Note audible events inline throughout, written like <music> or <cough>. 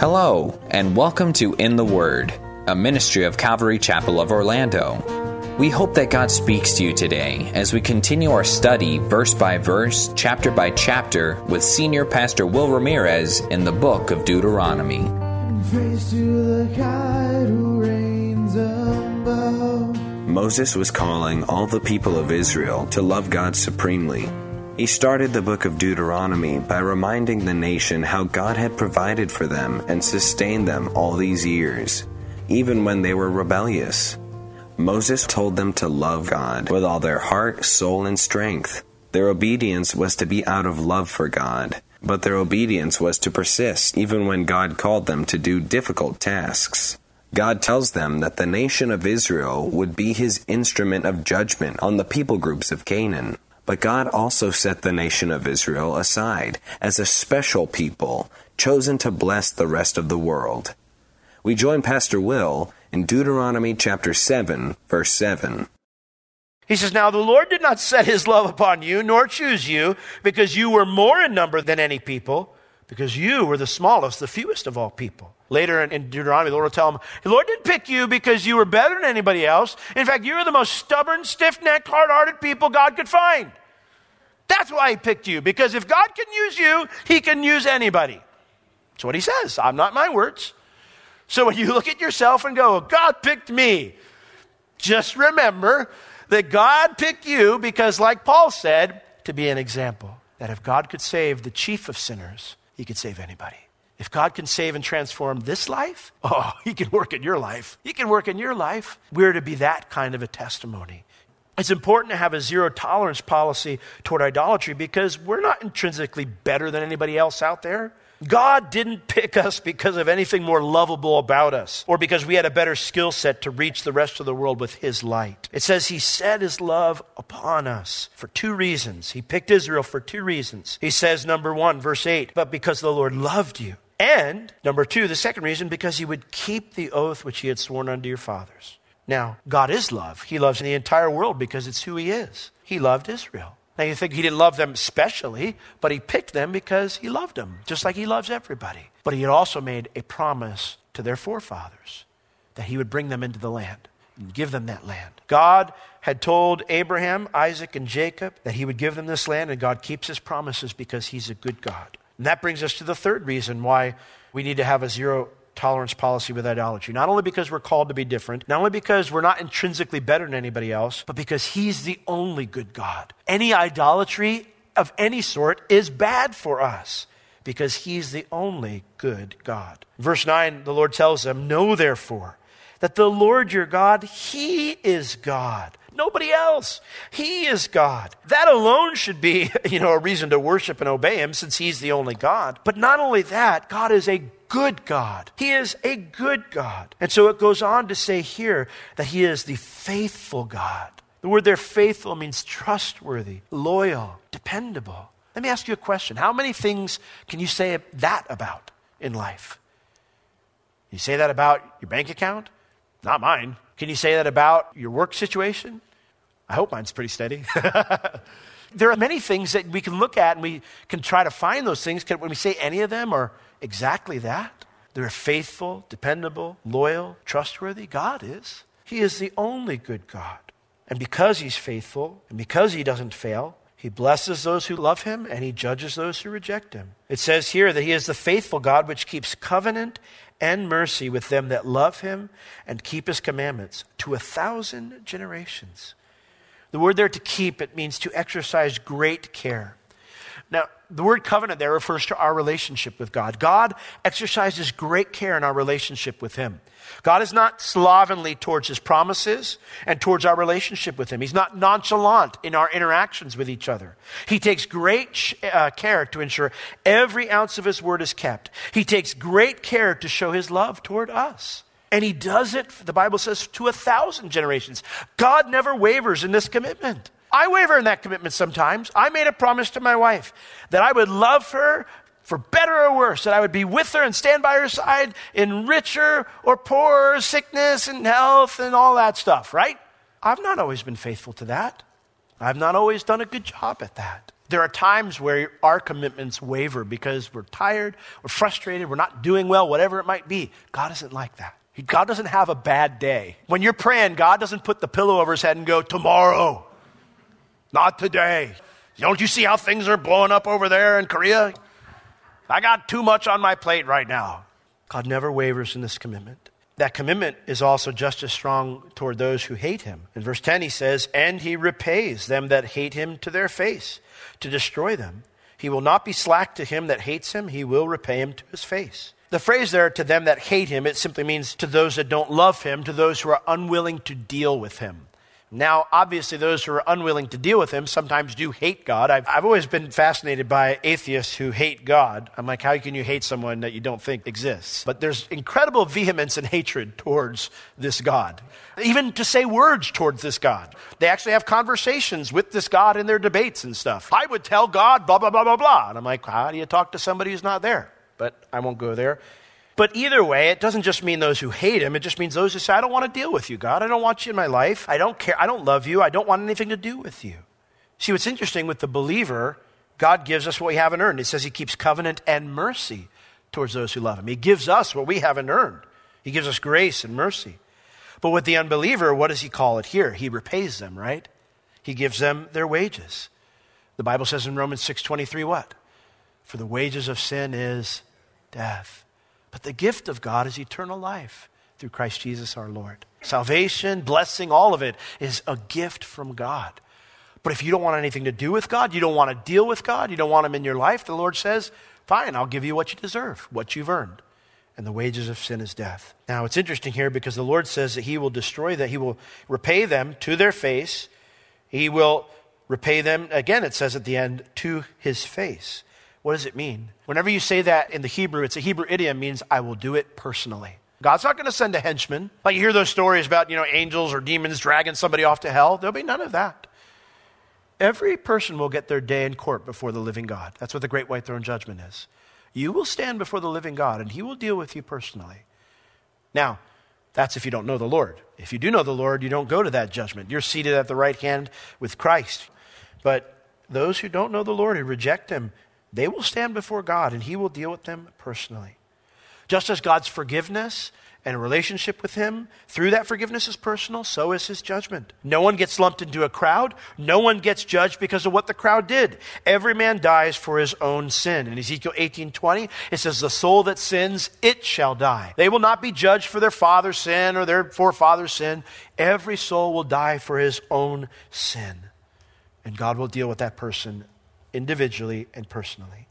Hello, and welcome to In the Word, a ministry of Calvary Chapel of Orlando. We hope that God speaks to you today as we continue our study verse by verse, chapter by chapter, with Senior Pastor Will Ramirez in the book of Deuteronomy. Moses was calling all the people of Israel to love God supremely. He started the book of Deuteronomy by reminding the nation how God had provided for them and sustained them all these years, even when they were rebellious. Moses told them to love God with all their heart, soul, and strength. Their obedience was to be out of love for God, but their obedience was to persist even when God called them to do difficult tasks. God tells them that the nation of Israel would be his instrument of judgment on the people groups of Canaan. But God also set the nation of Israel aside as a special people, chosen to bless the rest of the world. We join Pastor Will in Deuteronomy chapter 7, verse 7. He says, Now the Lord did not set his love upon you, nor choose you, because you were more in number than any people, because you were the smallest, the fewest of all people. Later in, Deuteronomy, the Lord will tell him, The Lord didn't pick you because you were better than anybody else. In fact, you were the most stubborn, stiff necked, hard hearted people God could find. That's why He picked you, because if God can use you, He can use anybody. That's what He says. I'm not my words. So when you look at yourself and go, God picked me, just remember that God picked you because, like Paul said, to be an example. That if God could save the chief of sinners, He could save anybody. If God can save and transform this life, <laughs> oh, He can work in your life. He can work in your life. We're to be that kind of a testimony. It's important to have a zero tolerance policy toward idolatry because we're not intrinsically better than anybody else out there. God didn't pick us because of anything more lovable about us or because we had a better skill set to reach the rest of the world with His light. It says He set His love upon us for two reasons. He picked Israel for two reasons. He says, number one, verse 8, but because the Lord loved you. And number two, the second reason, because he would keep the oath which he had sworn unto your fathers. Now, God is love. He loves the entire world because it's who he is. He loved Israel. Now, you think he didn't love them specially, but he picked them because he loved them, just like he loves everybody. But he had also made a promise to their forefathers that he would bring them into the land and give them that land. God had told Abraham, Isaac, and Jacob that he would give them this land, and God keeps his promises because he's a good God. And that brings us to the third reason why we need to have a zero tolerance policy with idolatry. Not only because we're called to be different, not only because we're not intrinsically better than anybody else, but because He's the only good God. Any idolatry of any sort is bad for us because He's the only good God. Verse 9, the Lord tells them, Know therefore that the Lord your God, He is God nobody else. He is God. That alone should be, <laughs> you know, a reason to worship and obey him since he's the only God. But not only that, God is a good God. He is a good God. And so it goes on to say here that he is the faithful God. The word there, faithful, means trustworthy, loyal, dependable. Let me ask you a question. How many things can you say that about in life? You say that about your bank account? Not mine. Can you say that about your work situation? I hope mine's pretty steady. <laughs> there are many things that we can look at and we can try to find those things. Can, when we say any of them are exactly that, they're faithful, dependable, loyal, trustworthy. God is. He is the only good God. And because He's faithful and because He doesn't fail, He blesses those who love Him and He judges those who reject Him. It says here that He is the faithful God which keeps covenant and mercy with them that love Him and keep His commandments to a thousand generations. The word there to keep, it means to exercise great care. Now, the word covenant there refers to our relationship with God. God exercises great care in our relationship with Him. God is not slovenly towards His promises and towards our relationship with Him. He's not nonchalant in our interactions with each other. He takes great uh, care to ensure every ounce of His word is kept. He takes great care to show His love toward us. And He does it, the Bible says, to a thousand generations. God never wavers in this commitment. I waver in that commitment sometimes. I made a promise to my wife that I would love her for better or worse, that I would be with her and stand by her side in richer or poorer, sickness and health and all that stuff, right? I've not always been faithful to that. I've not always done a good job at that. There are times where our commitments waver because we're tired, we're frustrated, we're not doing well, whatever it might be. God isn't like that. God doesn't have a bad day. When you're praying, God doesn't put the pillow over his head and go, Tomorrow. Not today. Don't you see how things are blowing up over there in Korea? I got too much on my plate right now. God never wavers in this commitment. That commitment is also just as strong toward those who hate him. In verse 10, he says, And he repays them that hate him to their face, to destroy them. He will not be slack to him that hates him, he will repay him to his face. The phrase there, to them that hate him, it simply means to those that don't love him, to those who are unwilling to deal with him. Now, obviously, those who are unwilling to deal with him sometimes do hate God. I've, I've always been fascinated by atheists who hate God. I'm like, how can you hate someone that you don't think exists? But there's incredible vehemence and hatred towards this God, even to say words towards this God. They actually have conversations with this God in their debates and stuff. I would tell God, blah, blah, blah, blah, blah. And I'm like, how do you talk to somebody who's not there? But I won't go there. But either way, it doesn't just mean those who hate him. It just means those who say, I don't want to deal with you, God. I don't want you in my life. I don't care. I don't love you. I don't want anything to do with you. See, what's interesting with the believer, God gives us what we haven't earned. It says he keeps covenant and mercy towards those who love him. He gives us what we haven't earned. He gives us grace and mercy. But with the unbeliever, what does he call it here? He repays them, right? He gives them their wages. The Bible says in Romans 6:23 what? For the wages of sin is death. But the gift of God is eternal life through Christ Jesus our Lord. Salvation, blessing, all of it is a gift from God. But if you don't want anything to do with God, you don't want to deal with God, you don't want Him in your life, the Lord says, fine, I'll give you what you deserve, what you've earned. And the wages of sin is death. Now, it's interesting here because the Lord says that He will destroy that, He will repay them to their face. He will repay them, again, it says at the end, to His face. What does it mean? Whenever you say that in the Hebrew, it's a Hebrew idiom, means I will do it personally. God's not going to send a henchman. Like you hear those stories about, you know, angels or demons dragging somebody off to hell. There'll be none of that. Every person will get their day in court before the living God. That's what the great white throne judgment is. You will stand before the living God, and he will deal with you personally. Now, that's if you don't know the Lord. If you do know the Lord, you don't go to that judgment. You're seated at the right hand with Christ. But those who don't know the Lord who reject him, they will stand before God and He will deal with them personally. Just as God's forgiveness and relationship with Him through that forgiveness is personal, so is His judgment. No one gets lumped into a crowd. No one gets judged because of what the crowd did. Every man dies for his own sin. In Ezekiel 18:20, it says, "The soul that sins, it shall die." They will not be judged for their father's sin or their forefather's sin. Every soul will die for his own sin. And God will deal with that person individually and personally.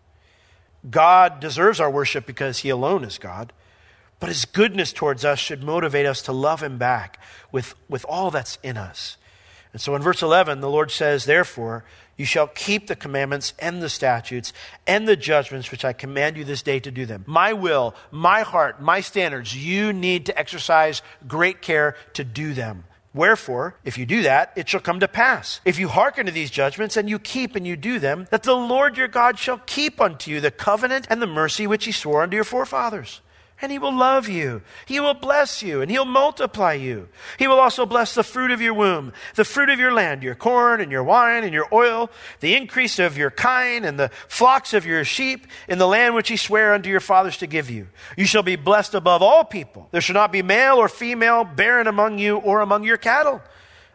God deserves our worship because He alone is God, but His goodness towards us should motivate us to love Him back with, with all that's in us. And so in verse 11, the Lord says, Therefore, you shall keep the commandments and the statutes and the judgments which I command you this day to do them. My will, my heart, my standards, you need to exercise great care to do them. Wherefore, if you do that, it shall come to pass. If you hearken to these judgments and you keep and you do them, that the Lord your God shall keep unto you the covenant and the mercy which he swore unto your forefathers and he will love you. He will bless you, and he'll multiply you. He will also bless the fruit of your womb, the fruit of your land, your corn and your wine and your oil, the increase of your kine and the flocks of your sheep in the land which he sware unto your fathers to give you. You shall be blessed above all people. There shall not be male or female barren among you or among your cattle.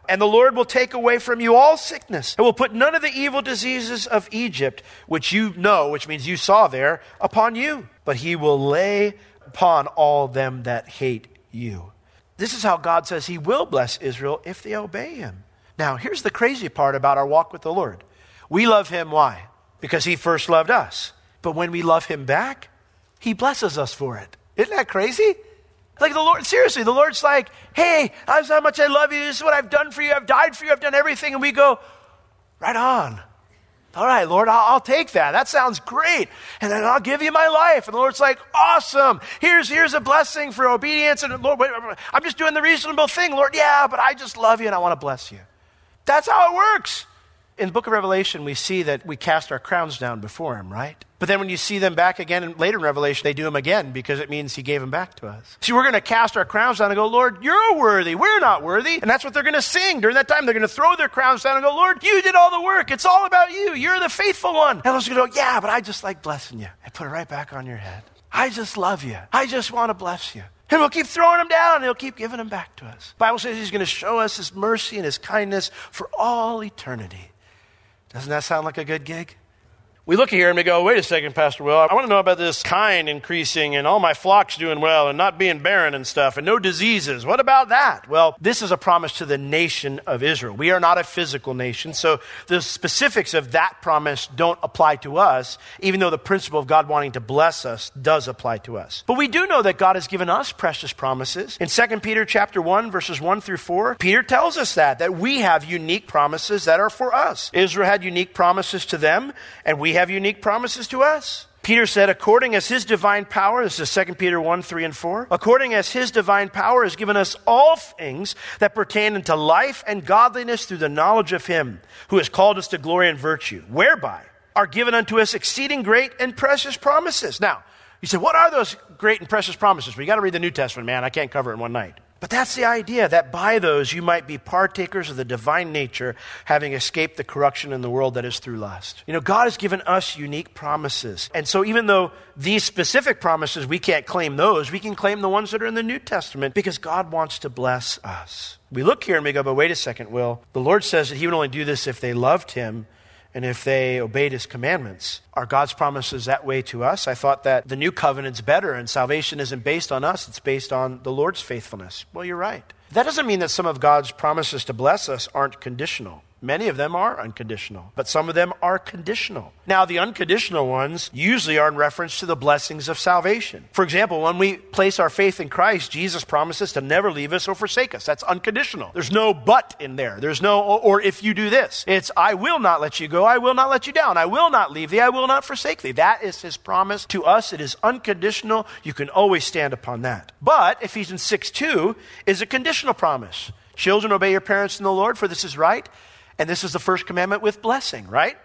And the Lord will take away from you all sickness, and will put none of the evil diseases of Egypt, which you know, which means you saw there, upon you. But he will lay upon all them that hate you. This is how God says He will bless Israel if they obey Him. Now, here's the crazy part about our walk with the Lord we love Him, why? because he first loved us. But when we love him back, he blesses us for it. Isn't that crazy? Like the Lord, seriously, the Lord's like, hey, that's how much I love you. This is what I've done for you. I've died for you. I've done everything. And we go, right on. All right, Lord, I'll, I'll, take that. That sounds great. And then I'll give you my life. And the Lord's like, awesome. Here's, here's a blessing for obedience. And Lord, wait, I'm just doing the reasonable thing. Lord, yeah, but I just love you and I want to bless you. That's how it works. In the book of Revelation, we see that we cast our crowns down before him, right? But then when you see them back again later in Revelation, they do them again because it means he gave them back to us. See, we're going to cast our crowns down and go, Lord, you're worthy. We're not worthy. And that's what they're going to sing during that time. They're going to throw their crowns down and go, Lord, you did all the work. It's all about you. You're the faithful one. And those are going to go, yeah, but I just like blessing you. I put it right back on your head. I just love you. I just want to bless you. And we'll keep throwing them down and he'll keep giving them back to us. The Bible says he's going to show us his mercy and his kindness for all eternity. Doesn't that sound like a good gig? We look here and we go, wait a second, Pastor Will. I want to know about this kind increasing and all my flocks doing well and not being barren and stuff and no diseases. What about that? Well, this is a promise to the nation of Israel. We are not a physical nation, so the specifics of that promise don't apply to us, even though the principle of God wanting to bless us does apply to us. But we do know that God has given us precious promises. In 2 Peter chapter 1, verses 1 through 4, Peter tells us that, that we have unique promises that are for us. Israel had unique promises to them, and we have unique promises to us. Peter said, according as his divine power, this is 2 Peter 1, 3, and 4, according as his divine power has given us all things that pertain unto life and godliness through the knowledge of him who has called us to glory and virtue, whereby are given unto us exceeding great and precious promises. Now, you say, what are those great and precious promises? Well, got to read the New Testament, man. I can't cover it in one night. But that's the idea that by those you might be partakers of the divine nature, having escaped the corruption in the world that is through lust. You know, God has given us unique promises. And so even though these specific promises, we can't claim those, we can claim the ones that are in the New Testament because God wants to bless us. We look here and we go, but wait a second, Will. The Lord says that He would only do this if they loved Him and if they obeyed his commandments. Are God's promises that way to us? I thought that the new covenant's better and salvation isn't based on us, it's based on the Lord's faithfulness. Well, you're right. That doesn't mean that some of God's promises to bless us aren't conditional. Many of them are unconditional, but some of them are conditional. Now, the unconditional ones usually are in reference to the blessings of salvation. For example, when we place our faith in Christ, Jesus promises to never leave us or forsake us. That's unconditional. There's no but in there. There's no, oh, or if you do this. It's, I will not let you go. I will not let you down. I will not leave thee. I will not forsake thee. That is his promise to us. It is unconditional. You can always stand upon that. But Ephesians 6 2 is a conditional promise. Children, obey your parents in the Lord, for this is right. And this is the first commandment with blessing, right?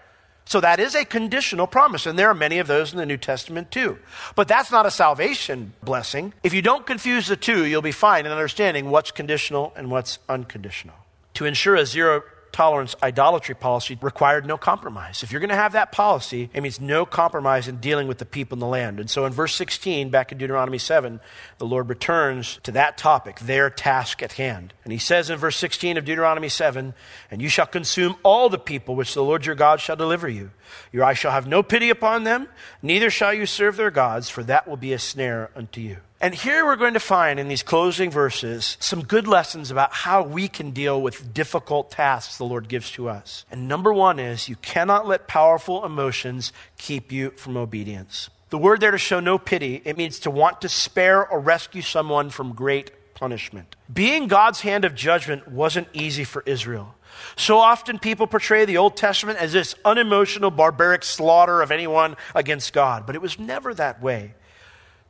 So that is a conditional promise, and there are many of those in the New Testament too. But that's not a salvation blessing. If you don't confuse the two, you'll be fine in understanding what's conditional and what's unconditional. To ensure a zero tolerance idolatry policy required no compromise. If you're going to have that policy, it means no compromise in dealing with the people in the land. And so in verse 16, back in Deuteronomy 7, the Lord returns to that topic, their task at hand. And he says in verse 16 of Deuteronomy 7, And you shall consume all the people which the Lord your God shall deliver you. Your eye shall have no pity upon them, neither shall you serve their gods, for that will be a snare unto you. And here we're going to find in these closing verses some good lessons about how we can deal with difficult tasks the Lord gives to us. And number one is you cannot let powerful emotions keep you from obedience. The word there to show no pity, it means to want to spare or rescue someone from great punishment. Being God's hand of judgment wasn't easy for Israel. So often people portray the Old Testament as this unemotional, barbaric slaughter of anyone against God, but it was never that way.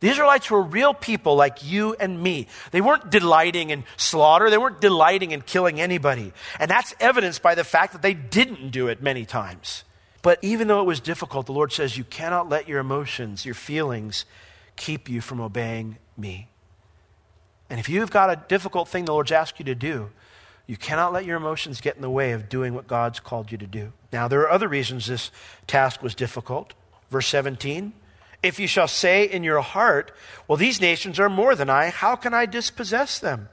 The Israelites were real people like you and me. They weren't delighting in slaughter. They weren't delighting in killing anybody. And that's evidenced by the fact that they didn't do it many times. But even though it was difficult, the Lord says you cannot let your emotions, your feelings, keep you from obeying me. And if you've got a difficult thing the Lord's asked you to do, you cannot let your emotions get in the way of doing what God's called you to do. Now, there are other reasons this task was difficult. Verse 17 if you shall say in your heart, Well, these nations are more than I, how can I dispossess them?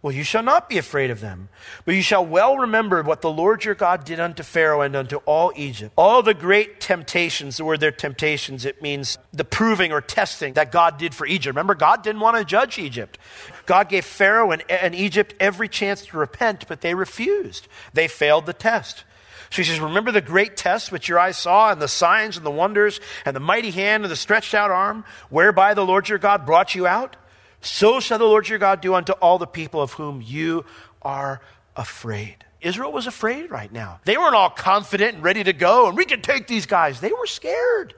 Well, you shall not be afraid of them, but you shall well remember what the Lord your God did unto Pharaoh and unto all Egypt. All the great temptations, the word there temptations, it means the proving or testing that God did for Egypt. Remember, God didn't want to judge Egypt. God gave Pharaoh and, and Egypt every chance to repent, but they refused. They failed the test. So he says, Remember the great test which your eyes saw, and the signs and the wonders, and the mighty hand and the stretched out arm, whereby the Lord your God brought you out? So shall the Lord your God do unto all the people of whom you are afraid. Israel was afraid right now. They weren't all confident and ready to go, and we can take these guys. They were scared.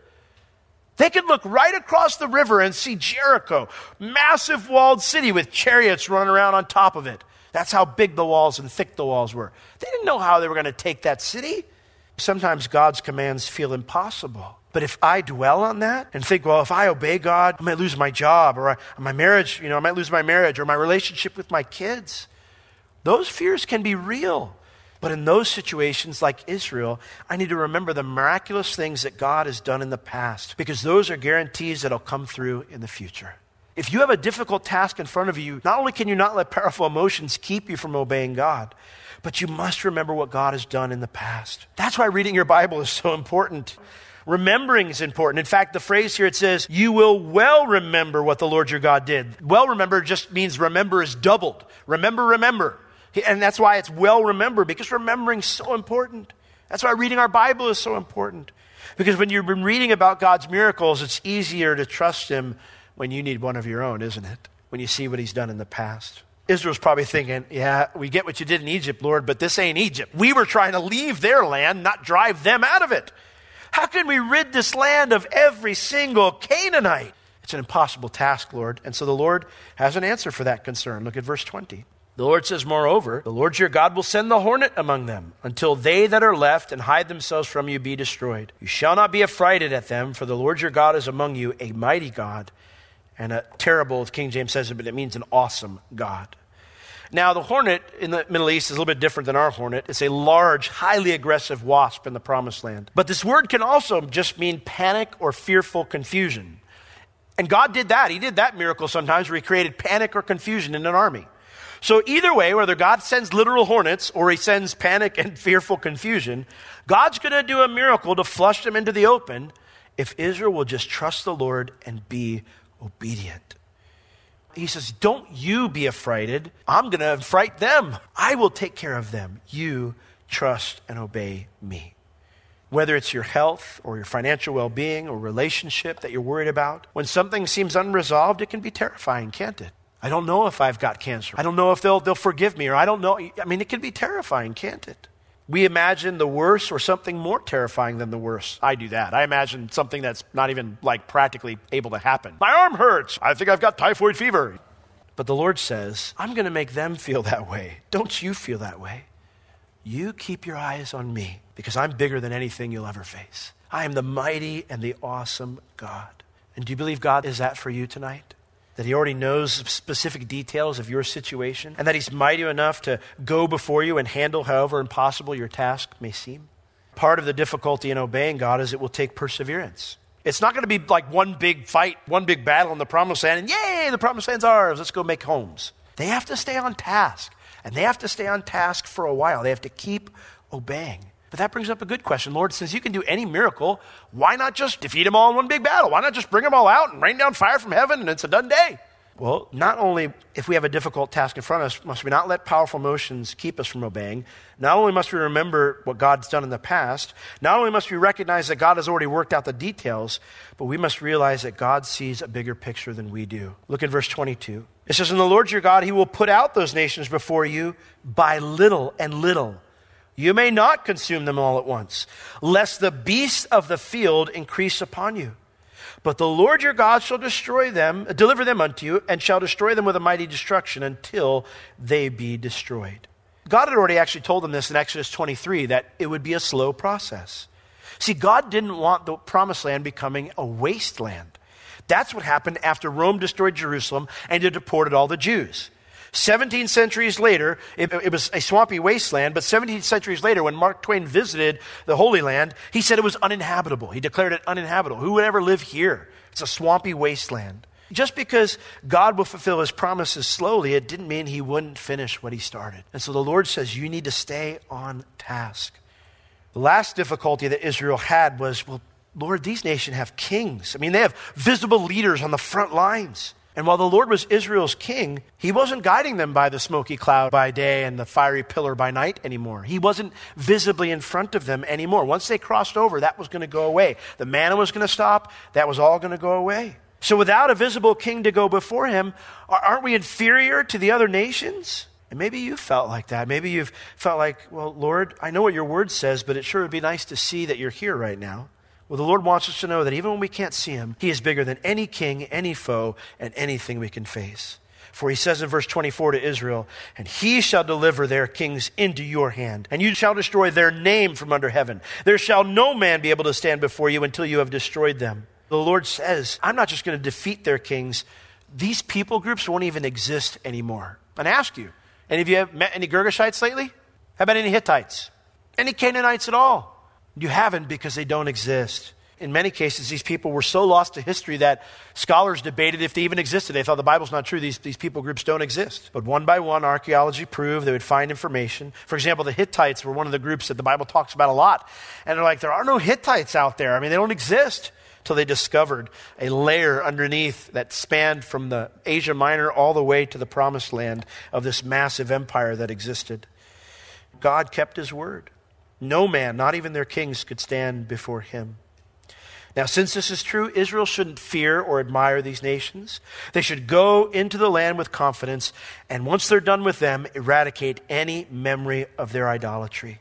They could look right across the river and see Jericho, massive walled city with chariots running around on top of it. That's how big the walls and thick the walls were. They didn't know how they were going to take that city. Sometimes God's commands feel impossible. But if I dwell on that and think, well, if I obey God, I might lose my job or my marriage, you know, I might lose my marriage or my relationship with my kids. Those fears can be real. But in those situations, like Israel, I need to remember the miraculous things that God has done in the past because those are guarantees that'll come through in the future. If you have a difficult task in front of you, not only can you not let powerful emotions keep you from obeying God, but you must remember what God has done in the past. That's why reading your Bible is so important. Remembering is important. In fact, the phrase here it says, You will well remember what the Lord your God did. Well remember just means remember is doubled. Remember, remember. And that's why it's well remembered, because remembering is so important. That's why reading our Bible is so important. Because when you've been reading about God's miracles, it's easier to trust Him when you need one of your own, isn't it? When you see what He's done in the past. Israel's probably thinking, yeah, we get what you did in Egypt, Lord, but this ain't Egypt. We were trying to leave their land, not drive them out of it. How can we rid this land of every single Canaanite? It's an impossible task, Lord. And so the Lord has an answer for that concern. Look at verse 20. The Lord says, Moreover, the Lord your God will send the hornet among them, until they that are left and hide themselves from you be destroyed. You shall not be affrighted at them, for the Lord your God is among you, a mighty God, and a terrible, as King James says it, but it means an awesome God. Now, the hornet in the Middle East is a little bit different than our hornet. It's a large, highly aggressive wasp in the promised land. But this word can also just mean panic or fearful confusion. And God did that. He did that miracle sometimes where He created panic or confusion in an army. So, either way, whether God sends literal hornets or He sends panic and fearful confusion, God's going to do a miracle to flush them into the open if Israel will just trust the Lord and be obedient. He says, Don't you be affrighted. I'm going to fright them. I will take care of them. You trust and obey me. Whether it's your health or your financial well being or relationship that you're worried about, when something seems unresolved, it can be terrifying, can't it? I don't know if I've got cancer. I don't know if they'll, they'll forgive me, or I don't know. I mean, it can be terrifying, can't it? We imagine the worst or something more terrifying than the worst. I do that. I imagine something that's not even like practically able to happen. My arm hurts. I think I've got typhoid fever. But the Lord says, I'm going to make them feel that way. Don't you feel that way? You keep your eyes on me because I'm bigger than anything you'll ever face. I am the mighty and the awesome God. And do you believe God is that for you tonight? That He already knows specific details of your situation, and that He's mighty enough to go before you and handle however impossible your task may seem. Part of the difficulty in obeying God is it will take perseverance. It's not going to be like one big fight, one big battle in the promised land, and yay, the promised land's ours. Let's go make homes. They have to stay on task, and they have to stay on task for a while. They have to keep obeying. But that brings up a good question. Lord, since you can do any miracle, why not just defeat them all in one big battle? Why not just bring them all out and rain down fire from heaven and it's a done day? Well, not only if we have a difficult task in front of us, must we not let powerful emotions keep us from obeying. Not only must we remember what God's done in the past, not only must we recognize that God has already worked out the details, but we must realize that God sees a bigger picture than we do. Look at verse 22. It says, And the Lord your God, he will put out those nations before you by little and little you may not consume them all at once, lest the beasts of the field increase upon you. But the Lord your God shall destroy them, deliver them unto you, and shall destroy them with a mighty destruction until they be destroyed. God had already actually told them this in Exodus 23 that it would be a slow process. See, God didn't want the promised land becoming a wasteland. That's what happened after Rome destroyed Jerusalem and it deported all the Jews. 17 centuries later, it, it, was a swampy wasteland, but 17 centuries later, when Mark Twain visited the Holy Land, he said it was uninhabitable. He declared it uninhabitable. Who would ever live here? It's a swampy wasteland. Just because God will fulfill his promises slowly, it didn't mean he wouldn't finish what he started. And so the Lord says, You need to stay on task. The last difficulty that Israel had was, well, Lord, these nations have kings. I mean, they have visible leaders on the front lines. And while the Lord was Israel's king, he wasn't guiding them by the smoky cloud by day and the fiery pillar by night anymore. He wasn't visibly in front of them anymore. Once they crossed over, that was going to go away. The manna was going to stop. That was all going to go away. So without a visible king to go before him, aren't we inferior to the other nations? And maybe you felt like that. Maybe you've felt like, well, Lord, I know what your word says, but it sure would be nice to see that you're here right now. Well, the Lord wants us to know that even when we can't see him, he is bigger than any king, any foe, and anything we can face. For he says in verse 24 to Israel, And he shall deliver their kings into your hand, and you shall destroy their name from under heaven. There shall no man be able to stand before you until you have destroyed them. The Lord says, I'm not just going to defeat their kings, these people groups won't even exist anymore. And I ask you, any of you have met any Girgashites lately? How about any Hittites? Any Canaanites at all? You haven't because they don't exist. In many cases, these people were so lost to history that scholars debated if they even existed. They thought the Bible's not true, these, these people groups don't exist. But one by one, archaeology proved they would find information. For example, the Hittites were one of the groups that the Bible talks about a lot. And they're like, there are no Hittites out there. I mean, they don't exist. Till they discovered a layer underneath that spanned from the Asia Minor all the way to the promised land of this massive empire that existed. God kept his word. No man, not even their kings, could stand before him. Now, since this is true, Israel shouldn't fear or admire these nations. They should go into the land with confidence, and once they're done with them, eradicate any memory of their idolatry.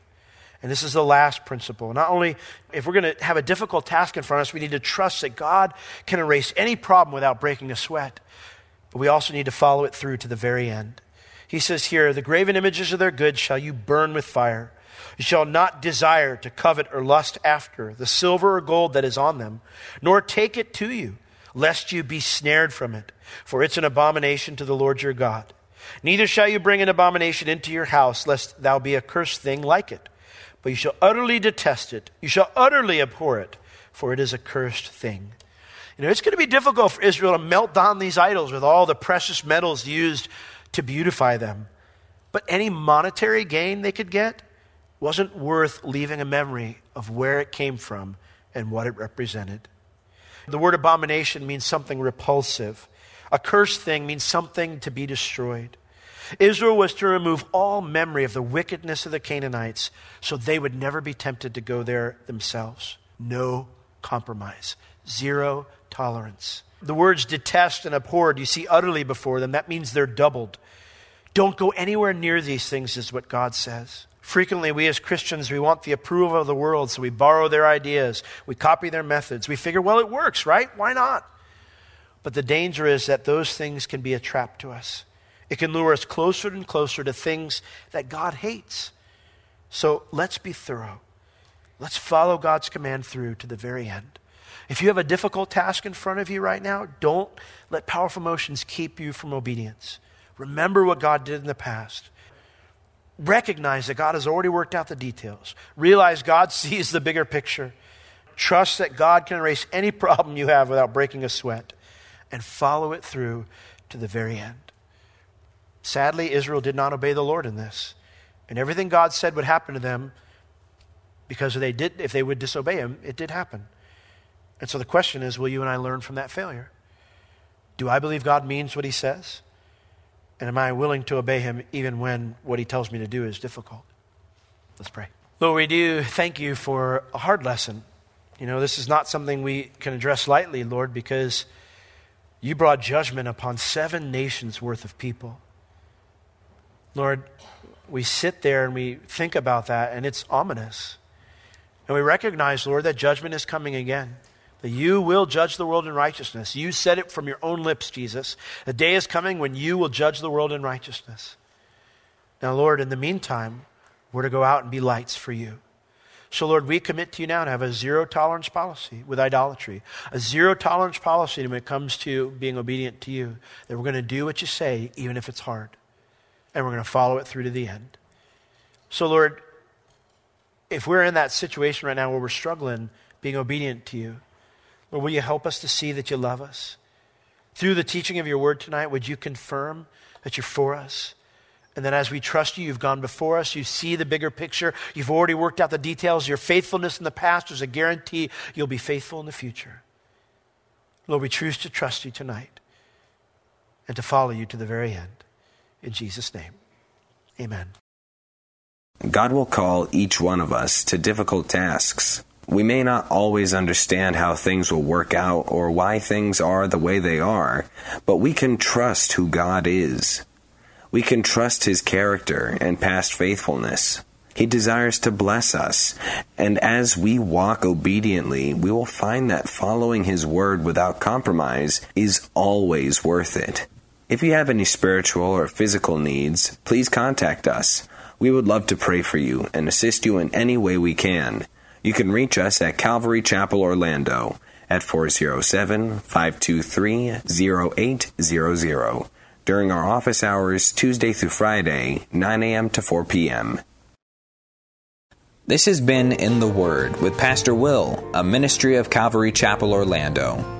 And this is the last principle. Not only if we're going to have a difficult task in front of us, we need to trust that God can erase any problem without breaking a sweat. But we also need to follow it through to the very end. He says here, The graven images of their goods shall you burn with fire. You shall not desire to covet or lust after the silver or gold that is on them, nor take it to you, lest you be snared from it, for it's an abomination to the Lord your God. Neither shall you bring an abomination into your house, lest thou be a cursed thing like it. But you shall utterly detest it. You shall utterly abhor it, for it is a cursed thing. You know, it's going to be difficult for Israel to melt down these idols with all the precious metals used to beautify them. But any monetary gain they could get wasn't worth leaving a memory of where it came from and what it represented. The word abomination means something repulsive. A cursed thing means something to be destroyed. Israel was to remove all memory of the wickedness of the Canaanites so they would never be tempted to go there themselves. No compromise, zero tolerance. The words detest and abhorred you see utterly before them. That means they're doubled. Don't go anywhere near these things, is what God says. Frequently, we as Christians, we want the approval of the world, so we borrow their ideas, we copy their methods. We figure, well, it works, right? Why not? But the danger is that those things can be a trap to us. It can lure us closer and closer to things that God hates. So let's be thorough. Let's follow God's command through to the very end. If you have a difficult task in front of you right now, don't let powerful emotions keep you from obedience. Remember what God did in the past. Recognize that God has already worked out the details. Realize God <laughs> sees the bigger picture. Trust that God can erase any <laughs> problem you have without breaking a sweat. And follow it through to the very end. Sadly, Israel did not obey the Lord in this. And everything God said would happen to them because they did, if they would disobey Him, it did happen. And so the question is will you and I learn from that failure? Do I believe God means what He says? And am I willing to obey Him even when what He tells me to do is difficult? Let's pray. Lord, we do thank you for a hard lesson. You know, this is not something we can address lightly, Lord, because you brought judgment upon seven nations worth of people. Lord, we sit there and we think about that, and it's ominous. And we recognize, Lord, that judgment is coming again. That you will judge the world in righteousness. You said it from your own lips, Jesus. The day is coming when you will judge the world in righteousness. Now, Lord, in the meantime, we're to go out and be lights for you. So, Lord, we commit to you now to have a zero tolerance policy with idolatry, a zero tolerance policy when it comes to being obedient to you, that we're going to do what you say, even if it's hard and we're going to follow it through to the end. So, Lord, if we're in that situation right now where we're struggling being obedient to you, Lord, will you help us to see that you love us? Through the teaching of your word tonight, would you confirm that you're for us? And then as we trust you, you've gone before us. You see the bigger picture. You've already worked out the details. Your faithfulness in the past is a guarantee you'll be faithful in the future. Lord, we choose to trust you tonight. and to follow you to the very end. In Jesus' name, amen. God will call each one of us to difficult tasks. We may not always understand how things will work out or why things are the way they are, but we can trust who God is. We can trust His character and past faithfulness. He desires to bless us, and as we walk obediently, we will find that following His word without compromise is always worth it. If you have any spiritual or physical needs, please contact us. We would love to pray for you and assist you in any way we can. You can reach us at Calvary Chapel Orlando at 407 523 0800 during our office hours Tuesday through Friday, 9 a.m. to 4 p.m. This has been In the Word with Pastor Will, a ministry of Calvary Chapel Orlando.